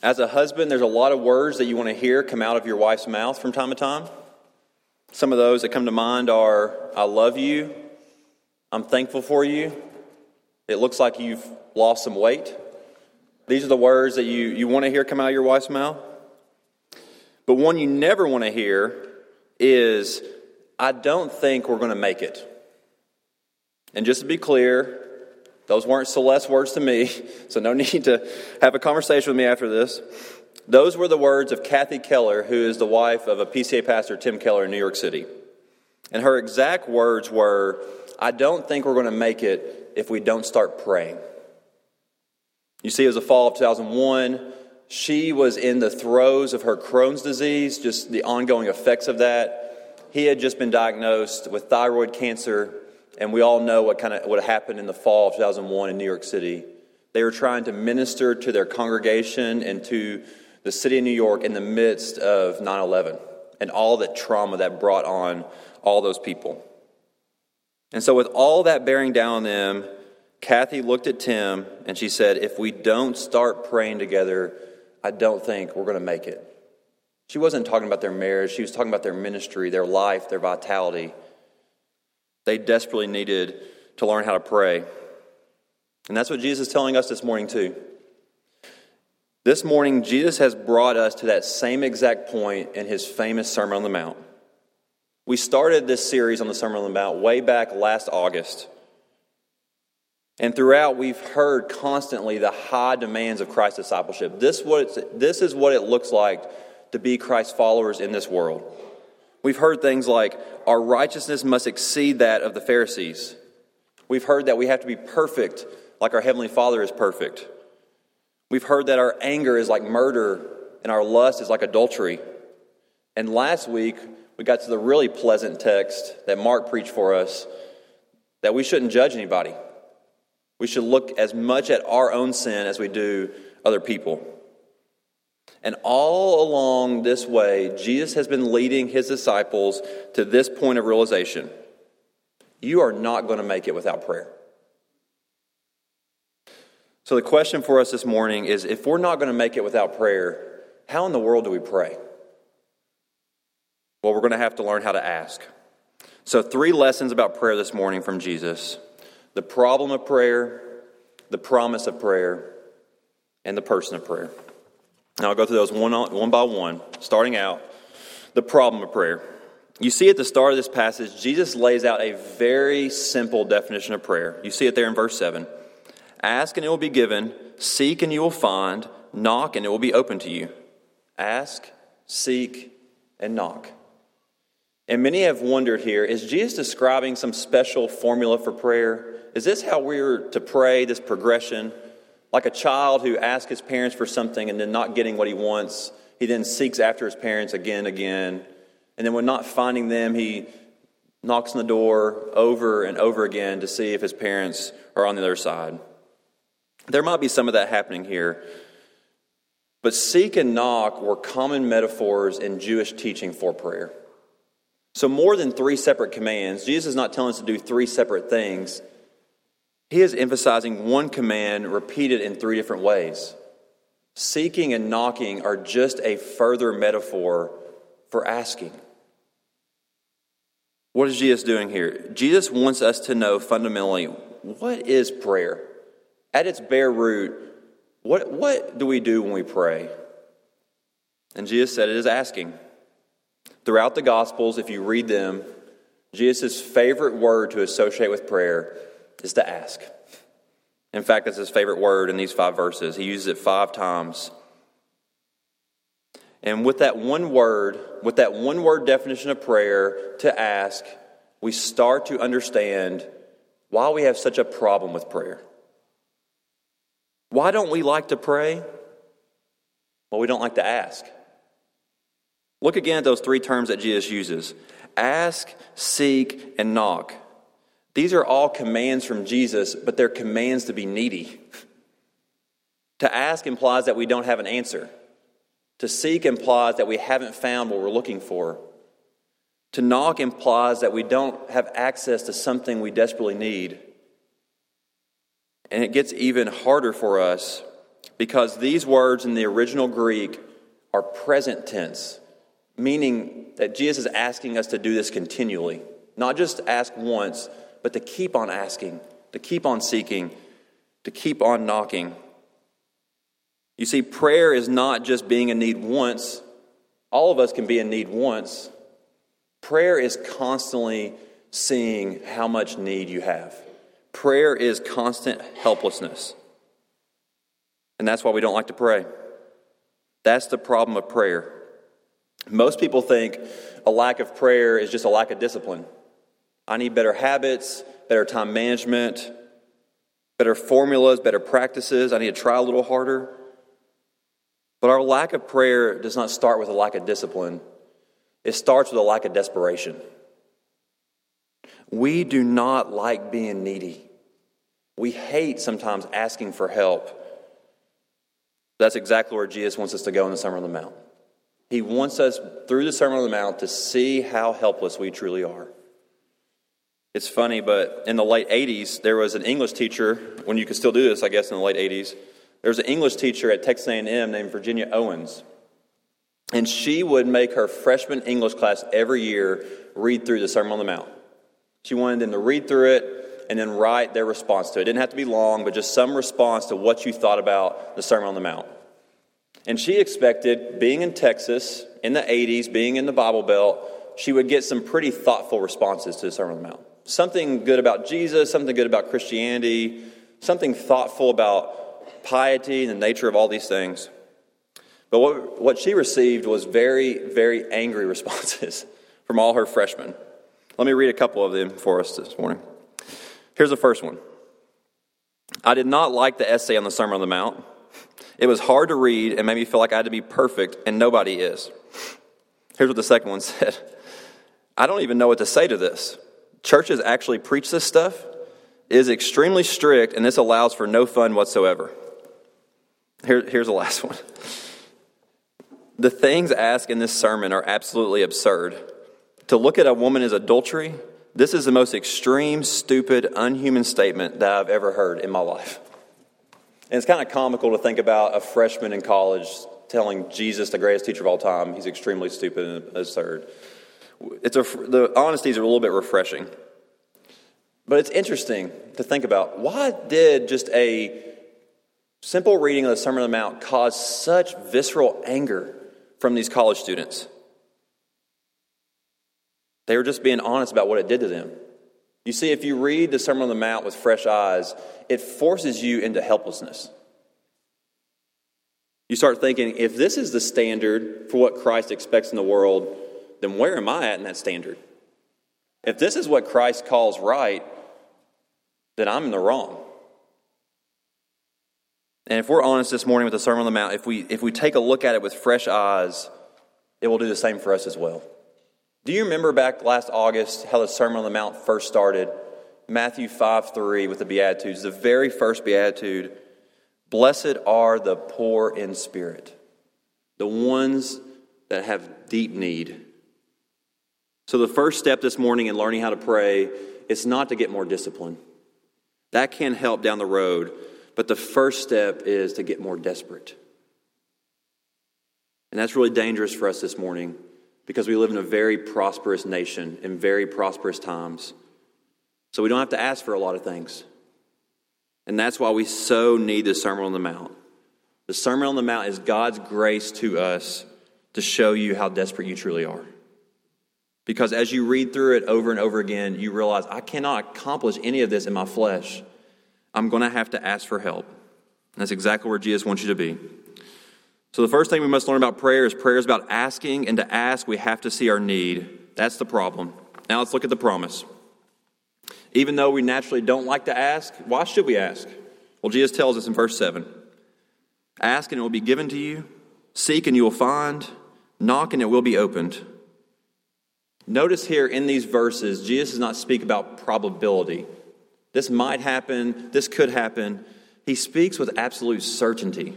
As a husband, there's a lot of words that you want to hear come out of your wife's mouth from time to time. Some of those that come to mind are I love you, I'm thankful for you, it looks like you've lost some weight. These are the words that you, you want to hear come out of your wife's mouth. But one you never want to hear is, I don't think we're going to make it. And just to be clear, those weren't Celeste's words to me, so no need to have a conversation with me after this. Those were the words of Kathy Keller, who is the wife of a PCA pastor, Tim Keller, in New York City. And her exact words were, I don't think we're going to make it if we don't start praying. You see, it was the fall of 2001. She was in the throes of her Crohn's disease, just the ongoing effects of that. He had just been diagnosed with thyroid cancer, and we all know what kind of what happened in the fall of 2001 in New York City. They were trying to minister to their congregation and to the city of New York in the midst of 9 11 and all that trauma that brought on all those people. And so, with all that bearing down on them, Kathy looked at Tim and she said, If we don't start praying together, I don't think we're going to make it. She wasn't talking about their marriage, she was talking about their ministry, their life, their vitality. They desperately needed to learn how to pray. And that's what Jesus is telling us this morning, too. This morning, Jesus has brought us to that same exact point in his famous Sermon on the Mount. We started this series on the Sermon on the Mount way back last August. And throughout, we've heard constantly the high demands of Christ's discipleship. This, what this is what it looks like to be Christ's followers in this world. We've heard things like our righteousness must exceed that of the Pharisees. We've heard that we have to be perfect like our Heavenly Father is perfect. We've heard that our anger is like murder and our lust is like adultery. And last week, we got to the really pleasant text that Mark preached for us that we shouldn't judge anybody. We should look as much at our own sin as we do other people. And all along this way, Jesus has been leading his disciples to this point of realization you are not going to make it without prayer. So, the question for us this morning is if we're not going to make it without prayer, how in the world do we pray? Well, we're going to have to learn how to ask. So, three lessons about prayer this morning from Jesus the problem of prayer, the promise of prayer, and the person of prayer. Now I'll go through those one, one by one, starting out the problem of prayer. You see at the start of this passage, Jesus lays out a very simple definition of prayer. You see it there in verse 7. Ask and it will be given, seek and you will find, knock and it will be open to you. Ask, seek, and knock. And many have wondered here is Jesus describing some special formula for prayer? Is this how we're to pray, this progression? Like a child who asks his parents for something and then not getting what he wants, he then seeks after his parents again and again. And then when not finding them, he knocks on the door over and over again to see if his parents are on the other side. There might be some of that happening here. But seek and knock were common metaphors in Jewish teaching for prayer. So, more than three separate commands, Jesus is not telling us to do three separate things. He is emphasizing one command repeated in three different ways. Seeking and knocking are just a further metaphor for asking. What is Jesus doing here? Jesus wants us to know fundamentally what is prayer? At its bare root, what, what do we do when we pray? And Jesus said it is asking. Throughout the Gospels, if you read them, Jesus' favorite word to associate with prayer is to ask. In fact, that's his favorite word in these five verses. He uses it five times. And with that one word, with that one word definition of prayer, to ask, we start to understand why we have such a problem with prayer. Why don't we like to pray? Well, we don't like to ask. Look again at those three terms that Jesus uses ask, seek, and knock. These are all commands from Jesus, but they're commands to be needy. To ask implies that we don't have an answer. To seek implies that we haven't found what we're looking for. To knock implies that we don't have access to something we desperately need. And it gets even harder for us because these words in the original Greek are present tense, meaning that Jesus is asking us to do this continually. Not just ask once, but to keep on asking, to keep on seeking, to keep on knocking. You see, prayer is not just being in need once. All of us can be in need once. Prayer is constantly seeing how much need you have. Prayer is constant helplessness. And that's why we don't like to pray. That's the problem of prayer. Most people think a lack of prayer is just a lack of discipline. I need better habits, better time management, better formulas, better practices. I need to try a little harder. But our lack of prayer does not start with a lack of discipline, it starts with a lack of desperation. We do not like being needy. We hate sometimes asking for help. That's exactly where Jesus wants us to go in the Sermon on the Mount. He wants us, through the Sermon on the Mount, to see how helpless we truly are. It's funny, but in the late 80s, there was an English teacher, when you could still do this, I guess, in the late 80s, there was an English teacher at Texas A&M named Virginia Owens. And she would make her freshman English class every year read through the Sermon on the Mount. She wanted them to read through it and then write their response to it. It didn't have to be long, but just some response to what you thought about the Sermon on the Mount. And she expected, being in Texas in the 80s, being in the Bible Belt, she would get some pretty thoughtful responses to the Sermon on the Mount. Something good about Jesus, something good about Christianity, something thoughtful about piety and the nature of all these things. But what, what she received was very, very angry responses from all her freshmen. Let me read a couple of them for us this morning. Here's the first one I did not like the essay on the Sermon on the Mount. It was hard to read and made me feel like I had to be perfect, and nobody is. Here's what the second one said I don't even know what to say to this. Churches actually preach this stuff. is extremely strict, and this allows for no fun whatsoever. Here, here's the last one. The things asked in this sermon are absolutely absurd. To look at a woman as adultery, this is the most extreme, stupid, unhuman statement that I've ever heard in my life. And it's kind of comical to think about a freshman in college telling Jesus, the greatest teacher of all time, he's extremely stupid and absurd. It's a, the honesties are a little bit refreshing. But it's interesting to think about why did just a simple reading of the Sermon on the Mount cause such visceral anger from these college students? They were just being honest about what it did to them. You see, if you read the Sermon on the Mount with fresh eyes, it forces you into helplessness. You start thinking, if this is the standard for what Christ expects in the world, then where am I at in that standard? If this is what Christ calls right, then I'm in the wrong. And if we're honest this morning with the Sermon on the Mount, if we, if we take a look at it with fresh eyes, it will do the same for us as well. Do you remember back last August how the Sermon on the Mount first started? Matthew 5 3 with the Beatitudes, the very first Beatitude. Blessed are the poor in spirit, the ones that have deep need. So, the first step this morning in learning how to pray is not to get more discipline. That can help down the road, but the first step is to get more desperate. And that's really dangerous for us this morning because we live in a very prosperous nation in very prosperous times. So we don't have to ask for a lot of things. And that's why we so need the Sermon on the Mount. The Sermon on the Mount is God's grace to us to show you how desperate you truly are. Because as you read through it over and over again, you realize I cannot accomplish any of this in my flesh. I'm going to have to ask for help. And that's exactly where Jesus wants you to be. So, the first thing we must learn about prayer is prayer is about asking, and to ask, we have to see our need. That's the problem. Now, let's look at the promise. Even though we naturally don't like to ask, why should we ask? Well, Jesus tells us in verse 7 Ask, and it will be given to you, seek, and you will find, knock, and it will be opened. Notice here in these verses, Jesus does not speak about probability. This might happen, this could happen. He speaks with absolute certainty.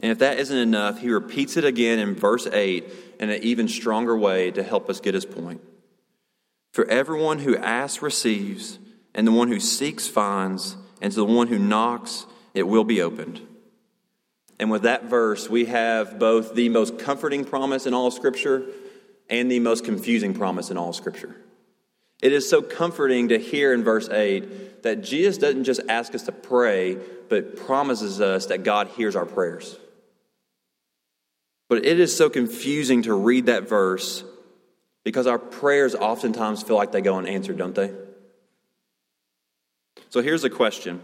And if that isn't enough, he repeats it again in verse 8 in an even stronger way to help us get his point. For everyone who asks receives, and the one who seeks finds, and to the one who knocks it will be opened. And with that verse, we have both the most comforting promise in all of Scripture and the most confusing promise in all Scripture. It is so comforting to hear in verse 8 that Jesus doesn't just ask us to pray, but promises us that God hears our prayers. But it is so confusing to read that verse because our prayers oftentimes feel like they go unanswered, don't they? So here's a question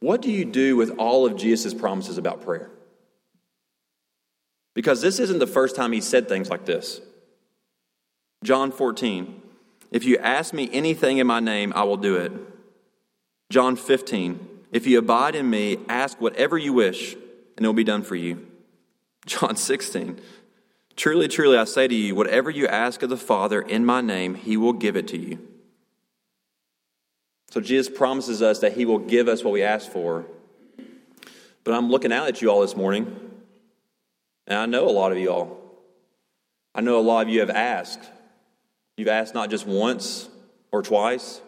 What do you do with all of Jesus' promises about prayer? Because this isn't the first time he said things like this. John 14, if you ask me anything in my name, I will do it. John 15, if you abide in me, ask whatever you wish, and it will be done for you. John 16, truly, truly, I say to you, whatever you ask of the Father in my name, he will give it to you. So Jesus promises us that he will give us what we ask for. But I'm looking out at you all this morning, and I know a lot of you all. I know a lot of you have asked. You've asked not just once or twice,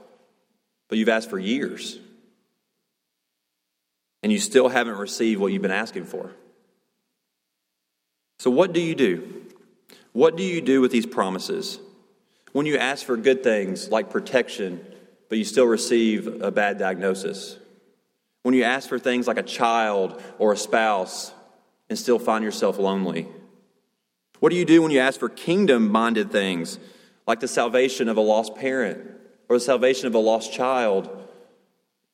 but you've asked for years. And you still haven't received what you've been asking for. So, what do you do? What do you do with these promises? When you ask for good things like protection, but you still receive a bad diagnosis. When you ask for things like a child or a spouse and still find yourself lonely. What do you do when you ask for kingdom minded things like the salvation of a lost parent or the salvation of a lost child,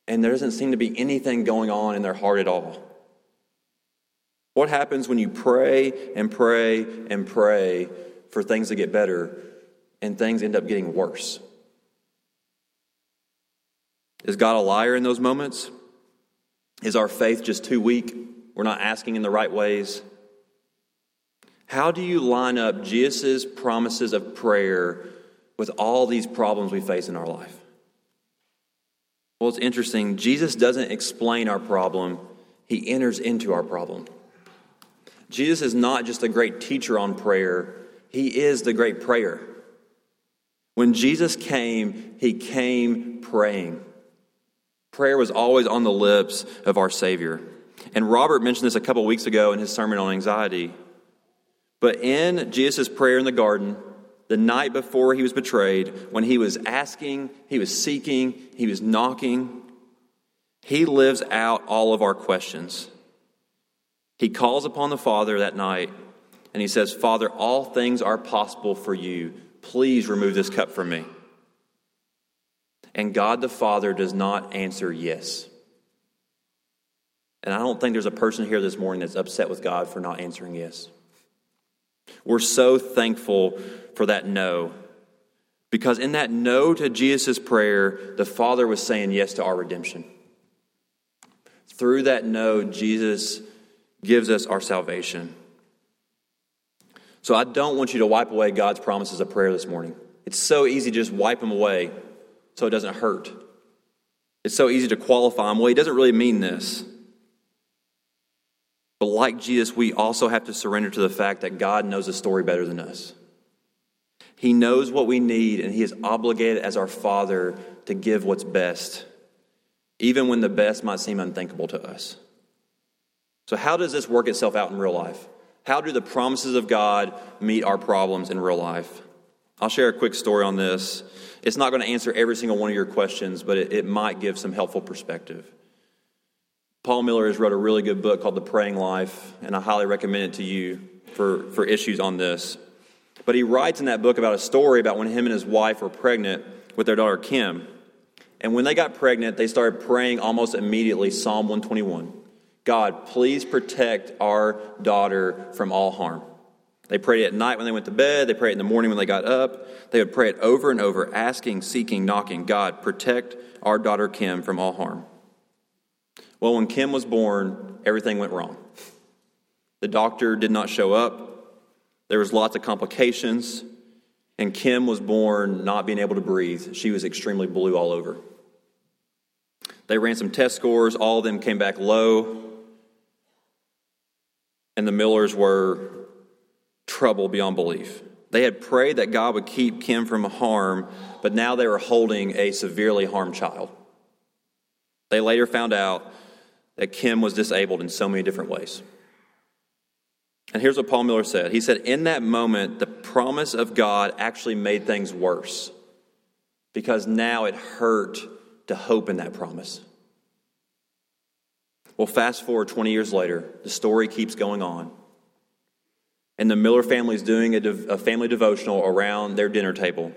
and there doesn't seem to be anything going on in their heart at all. What happens when you pray and pray and pray for things to get better and things end up getting worse? Is God a liar in those moments? Is our faith just too weak? We're not asking in the right ways? How do you line up Jesus' promises of prayer with all these problems we face in our life? Well, it's interesting. Jesus doesn't explain our problem, he enters into our problem. Jesus is not just a great teacher on prayer, he is the great prayer. When Jesus came, he came praying. Prayer was always on the lips of our Savior. And Robert mentioned this a couple weeks ago in his sermon on anxiety. But in Jesus' prayer in the garden, the night before he was betrayed, when he was asking, he was seeking, he was knocking, he lives out all of our questions. He calls upon the Father that night and he says, Father, all things are possible for you. Please remove this cup from me. And God the Father does not answer yes. And I don't think there's a person here this morning that's upset with God for not answering yes. We're so thankful for that no. Because in that no to Jesus' prayer, the Father was saying yes to our redemption. Through that no, Jesus gives us our salvation. So I don't want you to wipe away God's promises of prayer this morning. It's so easy to just wipe them away so it doesn't hurt. It's so easy to qualify them. Well, he doesn't really mean this. But like Jesus, we also have to surrender to the fact that God knows the story better than us. He knows what we need, and He is obligated as our Father to give what's best, even when the best might seem unthinkable to us. So, how does this work itself out in real life? How do the promises of God meet our problems in real life? I'll share a quick story on this. It's not going to answer every single one of your questions, but it, it might give some helpful perspective. Paul Miller has wrote a really good book called The Praying Life, and I highly recommend it to you for, for issues on this. But he writes in that book about a story about when him and his wife were pregnant with their daughter Kim. And when they got pregnant, they started praying almost immediately Psalm 121 God, please protect our daughter from all harm. They prayed it at night when they went to bed. They prayed it in the morning when they got up. They would pray it over and over, asking, seeking, knocking God, protect our daughter Kim from all harm. Well, when Kim was born, everything went wrong. The doctor did not show up. There was lots of complications, and Kim was born not being able to breathe. She was extremely blue all over. They ran some test scores, all of them came back low, and the Millers were trouble beyond belief. They had prayed that God would keep Kim from harm, but now they were holding a severely harmed child. They later found out that Kim was disabled in so many different ways. And here's what Paul Miller said He said, In that moment, the promise of God actually made things worse because now it hurt to hope in that promise. Well, fast forward 20 years later, the story keeps going on. And the Miller family is doing a, de- a family devotional around their dinner table.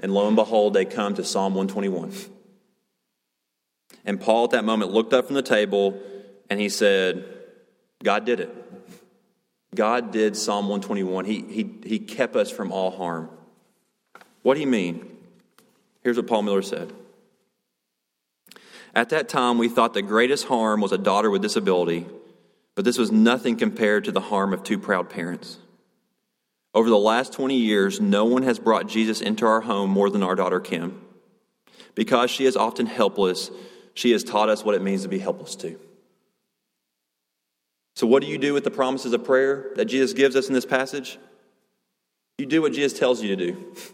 And lo and behold, they come to Psalm 121. And Paul at that moment looked up from the table and he said, God did it. God did Psalm 121. He, he, he kept us from all harm. What do you mean? Here's what Paul Miller said. At that time, we thought the greatest harm was a daughter with disability, but this was nothing compared to the harm of two proud parents. Over the last 20 years, no one has brought Jesus into our home more than our daughter Kim. Because she is often helpless, she has taught us what it means to be helpless too. So, what do you do with the promises of prayer that Jesus gives us in this passage? You do what Jesus tells you to do.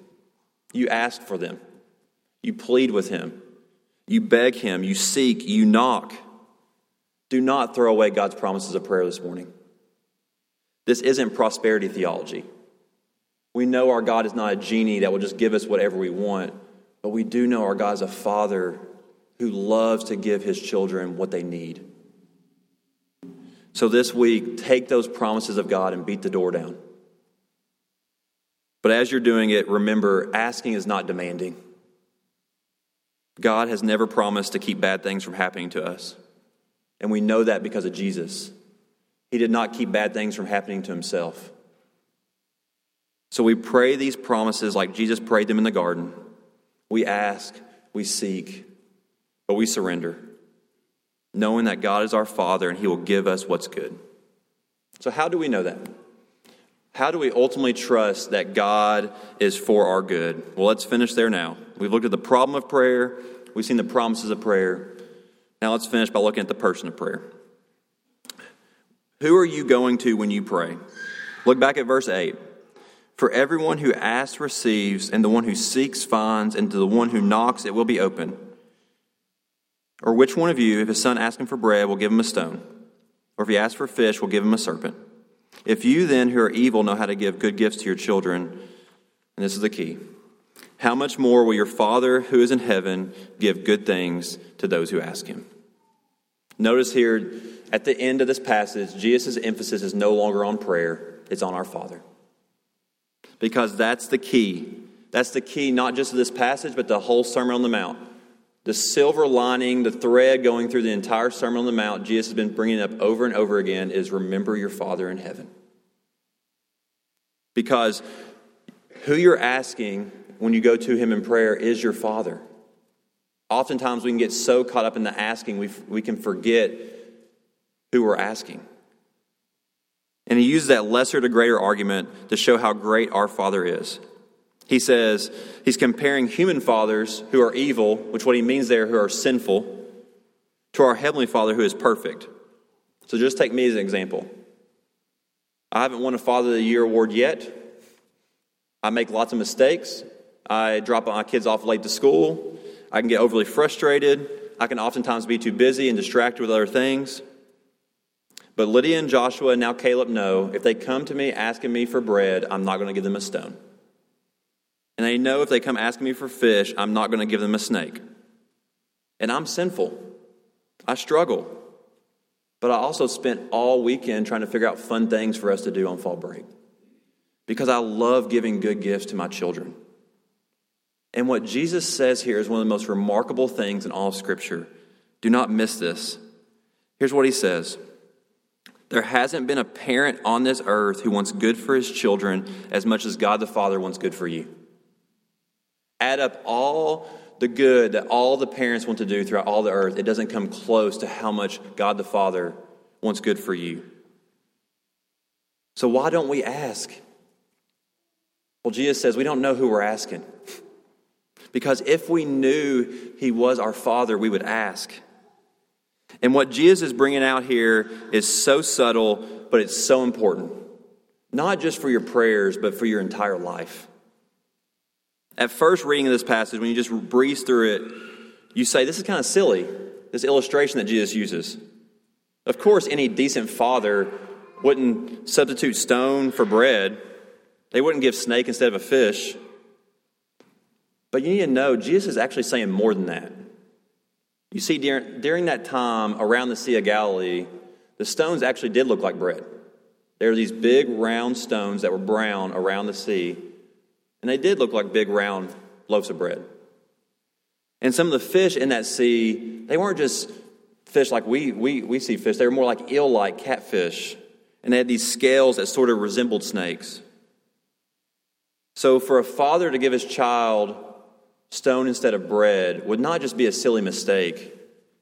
You ask for them, you plead with Him, you beg Him, you seek, you knock. Do not throw away God's promises of prayer this morning. This isn't prosperity theology. We know our God is not a genie that will just give us whatever we want, but we do know our God is a father who loves to give his children what they need. So this week, take those promises of God and beat the door down. But as you're doing it, remember asking is not demanding. God has never promised to keep bad things from happening to us. And we know that because of Jesus. He did not keep bad things from happening to himself. So we pray these promises like Jesus prayed them in the garden. We ask, we seek, but we surrender, knowing that God is our Father and He will give us what's good. So, how do we know that? How do we ultimately trust that God is for our good? Well, let's finish there now. We've looked at the problem of prayer, we've seen the promises of prayer. Now, let's finish by looking at the person of prayer. Who are you going to when you pray? Look back at verse 8. For everyone who asks receives, and the one who seeks finds, and to the one who knocks it will be open. Or which one of you, if his son asks him for bread, will give him a stone? Or if he asks for fish, will give him a serpent? If you then, who are evil, know how to give good gifts to your children, and this is the key, how much more will your Father who is in heaven give good things to those who ask him? Notice here at the end of this passage, Jesus' emphasis is no longer on prayer, it's on our Father. Because that's the key. That's the key, not just of this passage, but the whole Sermon on the Mount. The silver lining, the thread going through the entire Sermon on the Mount, Jesus has been bringing up over and over again is remember your Father in heaven. Because who you're asking when you go to Him in prayer is your Father. Oftentimes we can get so caught up in the asking, we, we can forget who we're asking. And he uses that lesser to greater argument to show how great our Father is. He says he's comparing human fathers who are evil, which what he means there, who are sinful, to our Heavenly Father who is perfect. So just take me as an example. I haven't won a Father of the Year award yet. I make lots of mistakes. I drop my kids off late to school. I can get overly frustrated. I can oftentimes be too busy and distracted with other things. But Lydia and Joshua and now Caleb know if they come to me asking me for bread, I'm not going to give them a stone. And they know if they come asking me for fish, I'm not going to give them a snake. And I'm sinful. I struggle. But I also spent all weekend trying to figure out fun things for us to do on fall break because I love giving good gifts to my children. And what Jesus says here is one of the most remarkable things in all of Scripture. Do not miss this. Here's what he says There hasn't been a parent on this earth who wants good for his children as much as God the Father wants good for you. Add up all the good that all the parents want to do throughout all the earth, it doesn't come close to how much God the Father wants good for you. So, why don't we ask? Well, Jesus says we don't know who we're asking. Because if we knew He was our Father, we would ask. And what Jesus is bringing out here is so subtle, but it's so important. Not just for your prayers, but for your entire life. At first reading of this passage, when you just breeze through it, you say, This is kind of silly. this illustration that Jesus uses. Of course, any decent father wouldn't substitute stone for bread, they wouldn't give snake instead of a fish. But you need to know, Jesus is actually saying more than that. You see, during, during that time around the Sea of Galilee, the stones actually did look like bread. There were these big round stones that were brown around the sea, and they did look like big round loaves of bread. And some of the fish in that sea, they weren't just fish like we, we, we see fish, they were more like eel like catfish. And they had these scales that sort of resembled snakes. So, for a father to give his child stone instead of bread would not just be a silly mistake,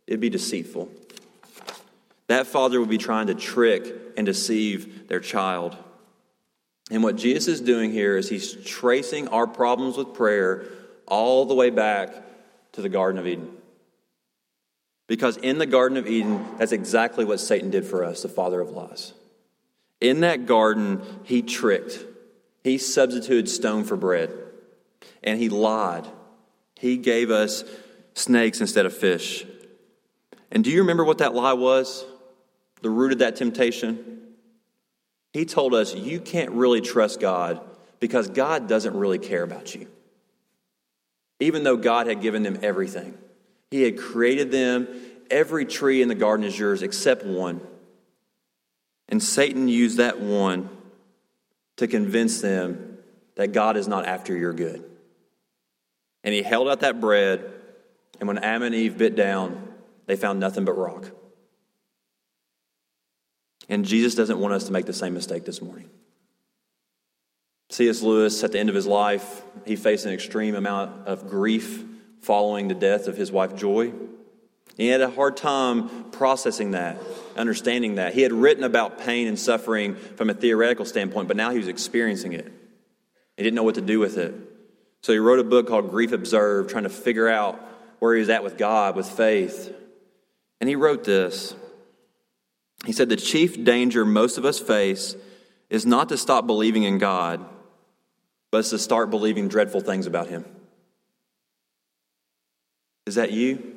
it'd be deceitful. That father would be trying to trick and deceive their child. And what Jesus is doing here is he's tracing our problems with prayer all the way back to the Garden of Eden. Because in the Garden of Eden, that's exactly what Satan did for us, the father of lies. In that garden, he tricked, he substituted stone for bread, and he lied. He gave us snakes instead of fish. And do you remember what that lie was? The root of that temptation? He told us you can't really trust God because God doesn't really care about you. Even though God had given them everything, He had created them. Every tree in the garden is yours except one. And Satan used that one to convince them that God is not after your good. And he held out that bread, and when Adam and Eve bit down, they found nothing but rock. And Jesus doesn't want us to make the same mistake this morning. C.S. Lewis, at the end of his life, he faced an extreme amount of grief following the death of his wife Joy. He had a hard time processing that, understanding that. He had written about pain and suffering from a theoretical standpoint, but now he was experiencing it. He didn't know what to do with it. So he wrote a book called Grief Observed, trying to figure out where he was at with God, with faith. And he wrote this. He said, The chief danger most of us face is not to stop believing in God, but to start believing dreadful things about Him. Is that you?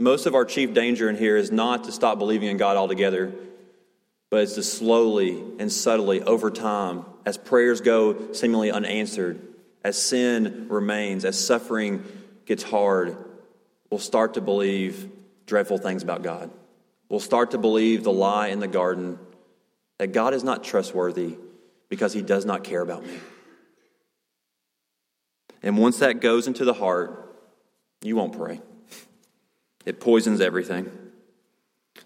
Most of our chief danger in here is not to stop believing in God altogether, but it's to slowly and subtly, over time, as prayers go seemingly unanswered, as sin remains, as suffering gets hard, we'll start to believe dreadful things about God. We'll start to believe the lie in the garden that God is not trustworthy because he does not care about me. And once that goes into the heart, you won't pray. It poisons everything.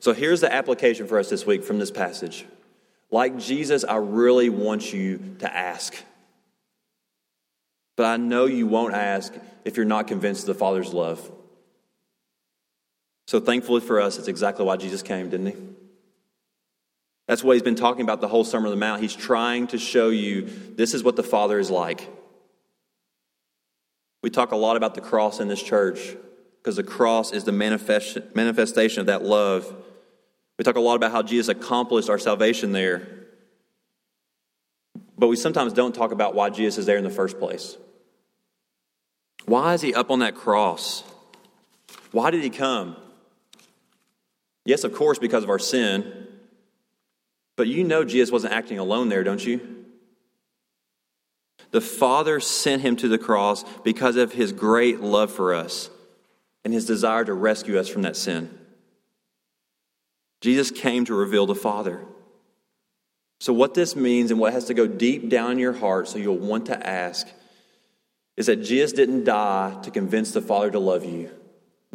So here's the application for us this week from this passage. Like Jesus, I really want you to ask. But I know you won't ask if you're not convinced of the Father's love. So thankfully for us, it's exactly why Jesus came, didn't he? That's what he's been talking about the whole Sermon on the Mount. He's trying to show you this is what the Father is like. We talk a lot about the cross in this church because the cross is the manifest, manifestation of that love. We talk a lot about how Jesus accomplished our salvation there. But we sometimes don't talk about why Jesus is there in the first place. Why is he up on that cross? Why did he come? Yes, of course, because of our sin. But you know Jesus wasn't acting alone there, don't you? The Father sent him to the cross because of his great love for us and his desire to rescue us from that sin. Jesus came to reveal the Father. So, what this means and what has to go deep down in your heart so you'll want to ask is that Jesus didn't die to convince the Father to love you.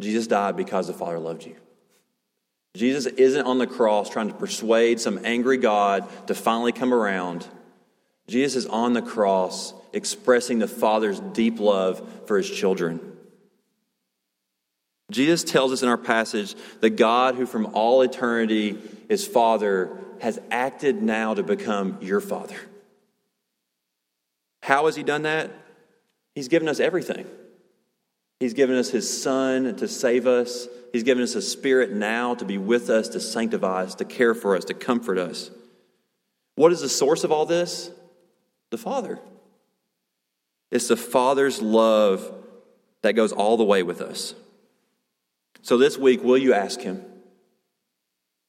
Jesus died because the Father loved you. Jesus isn't on the cross trying to persuade some angry God to finally come around. Jesus is on the cross expressing the Father's deep love for his children. Jesus tells us in our passage that God, who from all eternity is Father, has acted now to become your Father. How has He done that? He's given us everything. He's given us His Son to save us. He's given us a Spirit now to be with us, to sanctify us, to care for us, to comfort us. What is the source of all this? The Father. It's the Father's love that goes all the way with us. So this week, will you ask Him?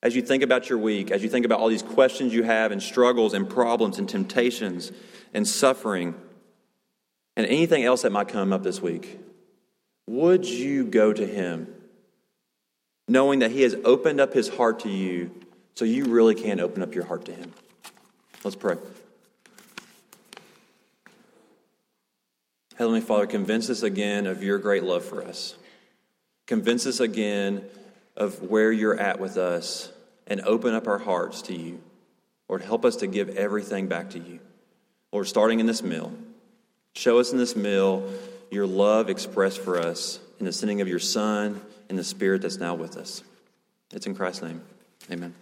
As you think about your week, as you think about all these questions you have, and struggles, and problems, and temptations, and suffering, and anything else that might come up this week, would you go to Him knowing that He has opened up His heart to you so you really can open up your heart to Him? Let's pray. Heavenly Father, convince us again of your great love for us. Convince us again of where you're at with us and open up our hearts to you. Lord, help us to give everything back to you. Lord, starting in this meal, show us in this meal your love expressed for us in the sending of your Son and the Spirit that's now with us. It's in Christ's name. Amen.